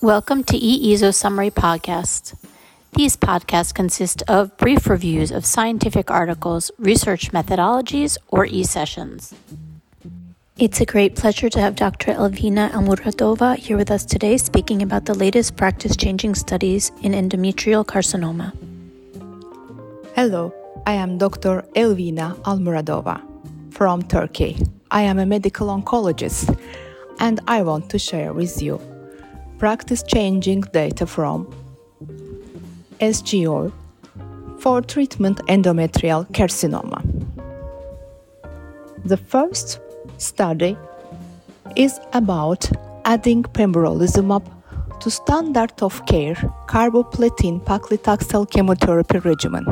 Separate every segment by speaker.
Speaker 1: Welcome to ESMO Summary Podcast. These podcasts consist of brief reviews of scientific articles, research methodologies, or e sessions. It's a great pleasure to have Dr. Elvina Almuradova here with us today speaking about the latest practice changing studies in endometrial carcinoma.
Speaker 2: Hello, I am Dr. Elvina Almuradova from Turkey. I am a medical oncologist and I want to share with you practice changing data from SGO for treatment endometrial carcinoma. The first study is about adding pembrolizumab to standard of care carboplatin paclitaxel chemotherapy regimen.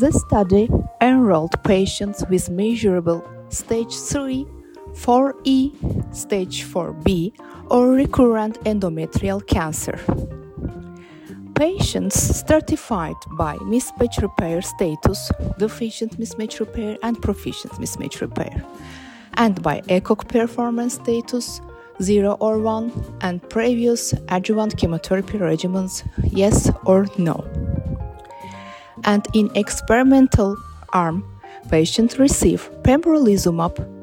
Speaker 2: This study enrolled patients with measurable stage 3 4E, stage 4B, or recurrent endometrial cancer. Patients stratified by mismatch repair status, deficient mismatch repair, and proficient mismatch repair, and by ECOG performance status, 0 or 1, and previous adjuvant chemotherapy regimens, yes or no. And in experimental arm, patients receive pembrolizumab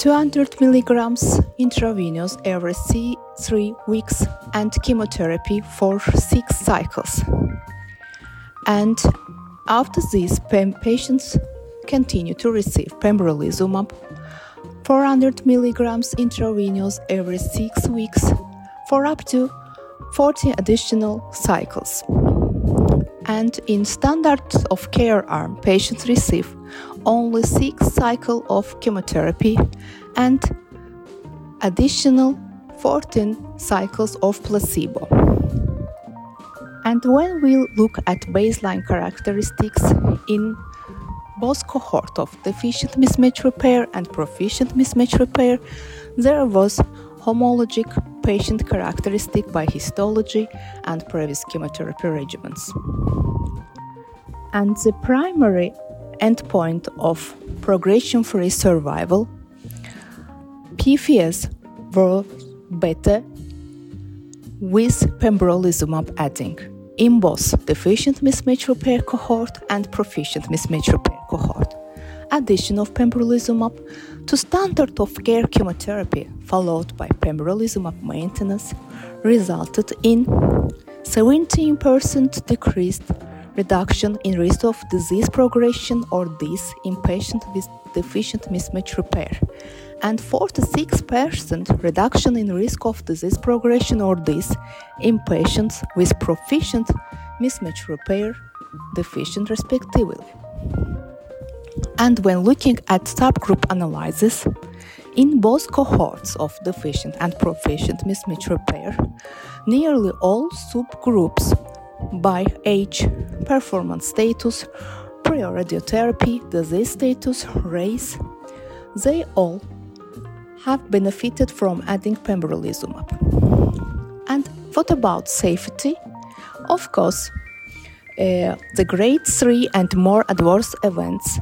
Speaker 2: 200 milligrams intravenous every three weeks and chemotherapy for six cycles. And after this, patients continue to receive pembrolizumab 400 milligrams intravenous every six weeks for up to 40 additional cycles. And in standard of care arm, patients receive only six cycles of chemotherapy and additional 14 cycles of placebo. And when we look at baseline characteristics in both cohort of deficient mismatch repair and proficient mismatch repair, there was homologic patient characteristic by histology and previous chemotherapy regimens. And the primary endpoint of progression free survival, PFS were better with pembrolizumab adding in both deficient mismatch repair cohort and proficient mismatch repair cohort. Addition of pembrolizumab to standard of care chemotherapy followed by pembrolizumab maintenance resulted in 17% decreased reduction in risk of disease progression or death in patients with deficient mismatch repair, and 46% reduction in risk of disease progression or death in patients with proficient mismatch repair deficient respectively. And when looking at subgroup analysis, in both cohorts of deficient and proficient mismatch repair, nearly all subgroups by age, performance status, prior radiotherapy, disease status, race, they all have benefited from adding pembrolizumab. And what about safety? Of course, uh, the grade 3 and more adverse events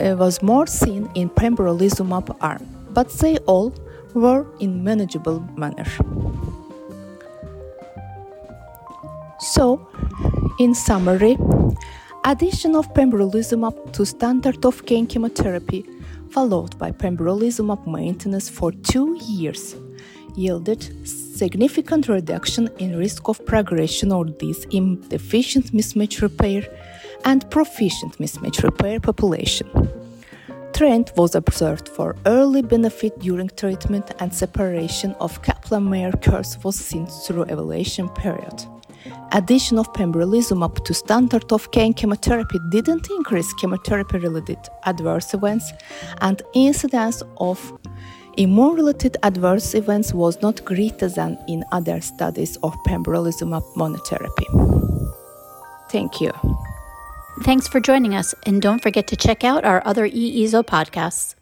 Speaker 2: uh, was more seen in pembrolizumab arm, but they all were in manageable manner. So, in summary, addition of pembrolizumab to standard of care chemotherapy followed by pembrolizumab maintenance for 2 years yielded significant reduction in risk of progression or death in deficient mismatch repair and proficient mismatch repair population. Trend was observed for early benefit during treatment and separation of Kaplan-Meier curves was seen through evaluation period. Addition of pembrolizumab to standard of care chemotherapy didn't increase chemotherapy-related adverse events, and incidence of immune-related adverse events was not greater than in other studies of pembrolizumab monotherapy. Thank you.
Speaker 1: Thanks for joining us, and don't forget to check out our other ESMO podcasts.